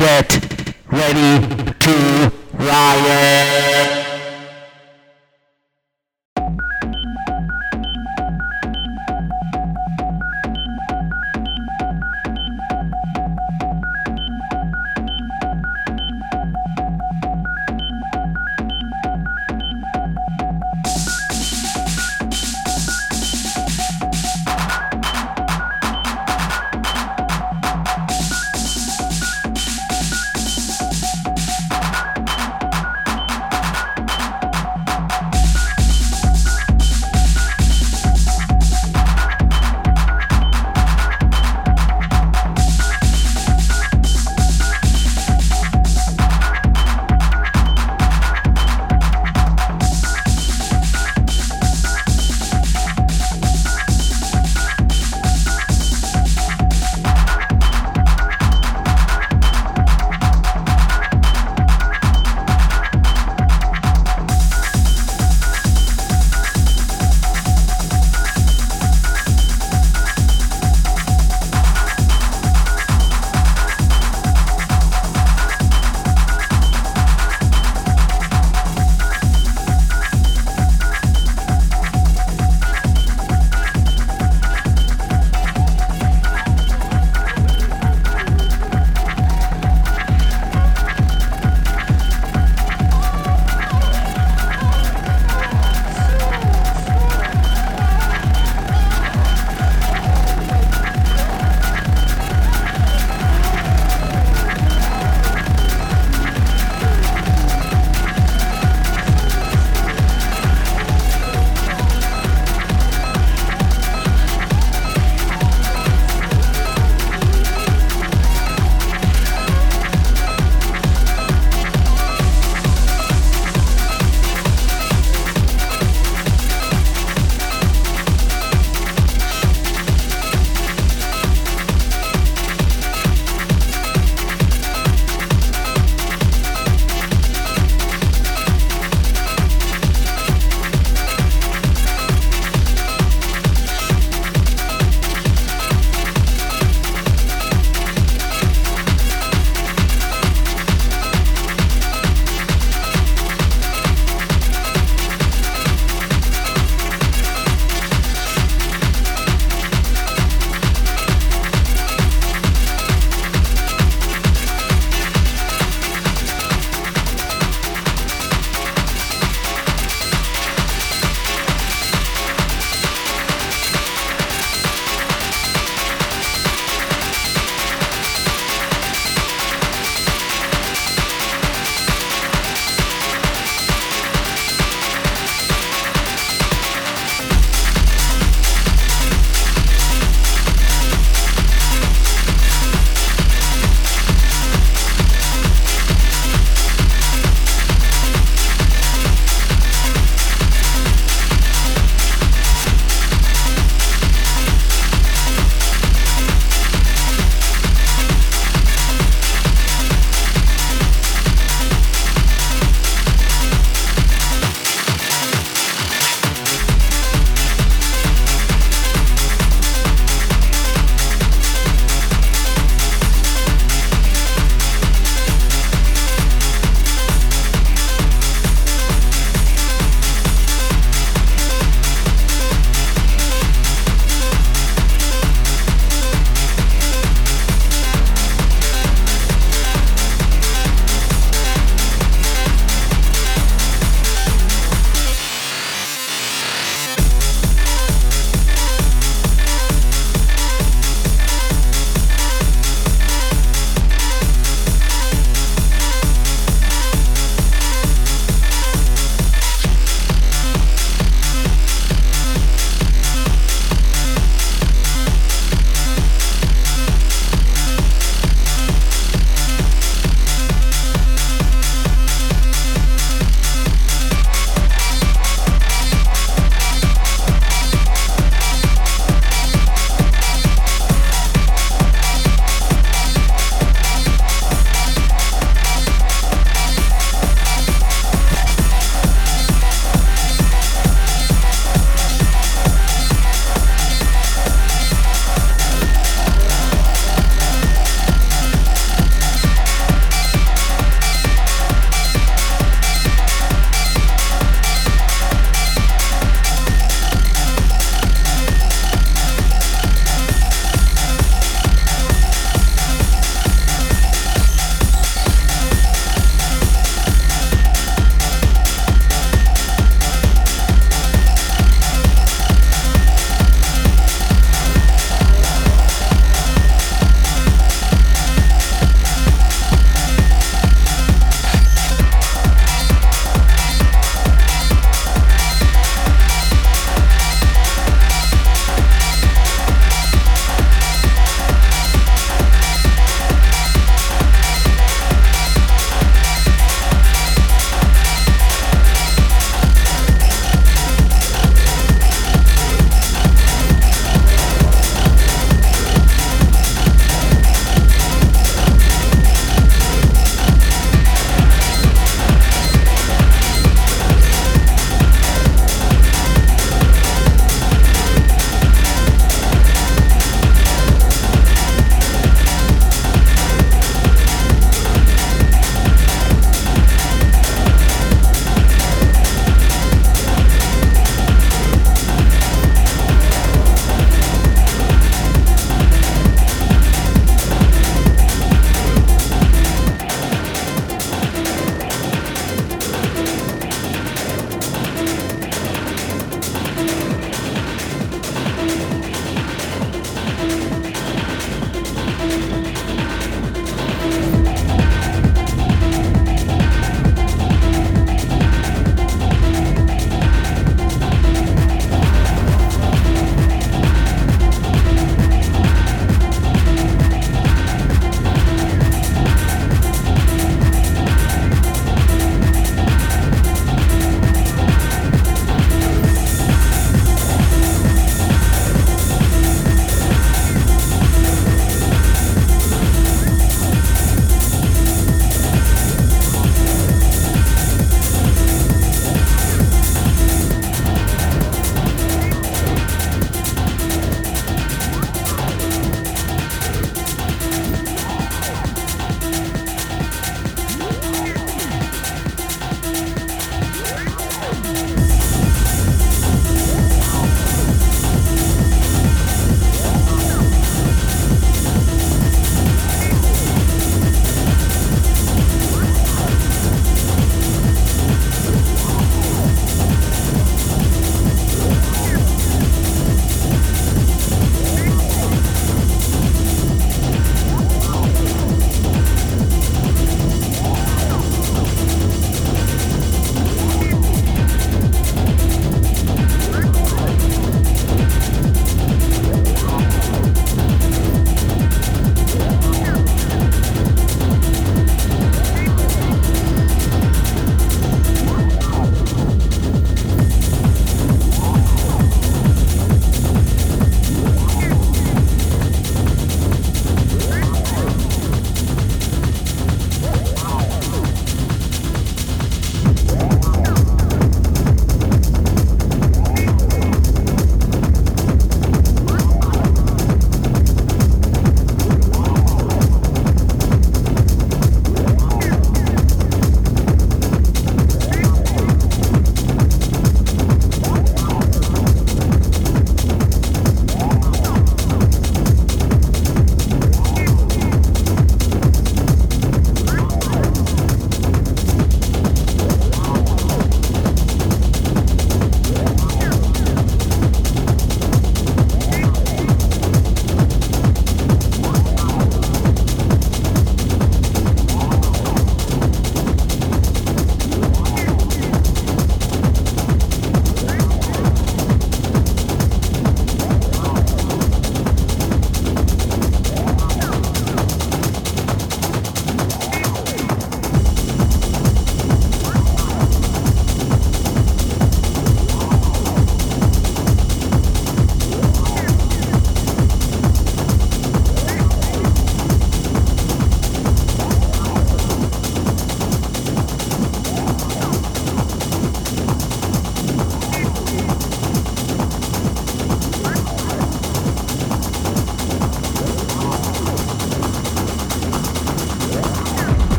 Get ready to riot.